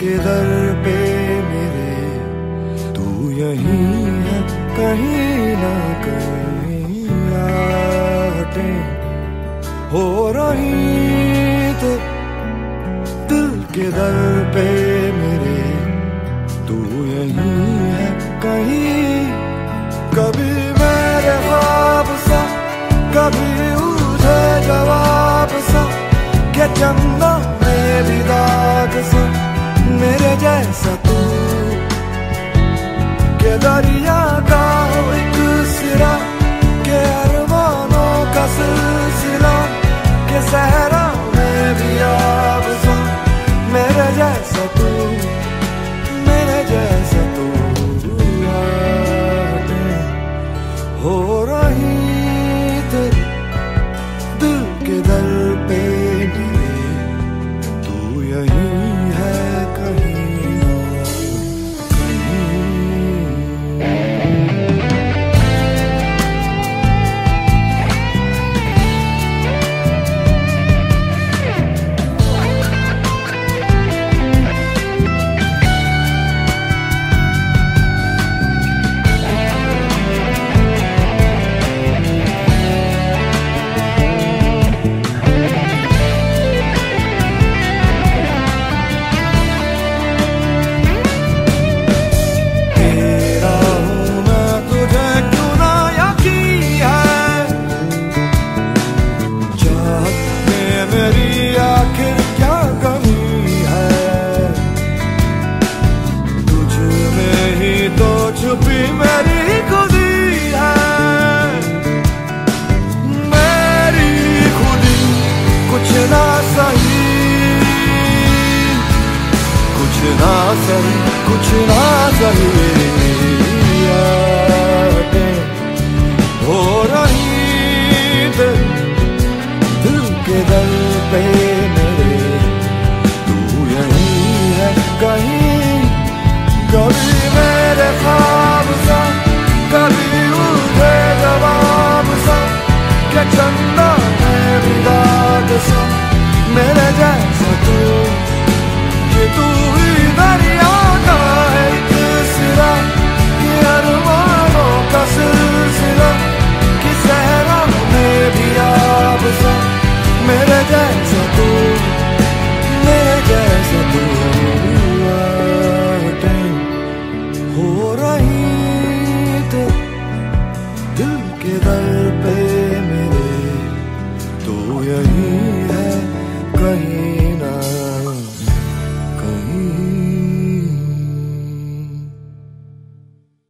के दर पे मेरे, तू यही है कहीं ना कहीं आटे हो रही तो दिल के दर पे मेरे, तू यही है कहीं। कभी मेरे बाप सा कभी उठे जवाब सा, क्या चंदा मेरी दाग सा। जैसा तू। के दरिया का एक सिरा, के अरमानों का सिलसिला, के सहरा में भी आब मेरे जैसा तू, मेरे जैसा तू यादें हो रही तेरी दिल के दर मेरी खुदी मेरी खुदी कुछ ना सही। कुछ ना सही कुछ ना सही।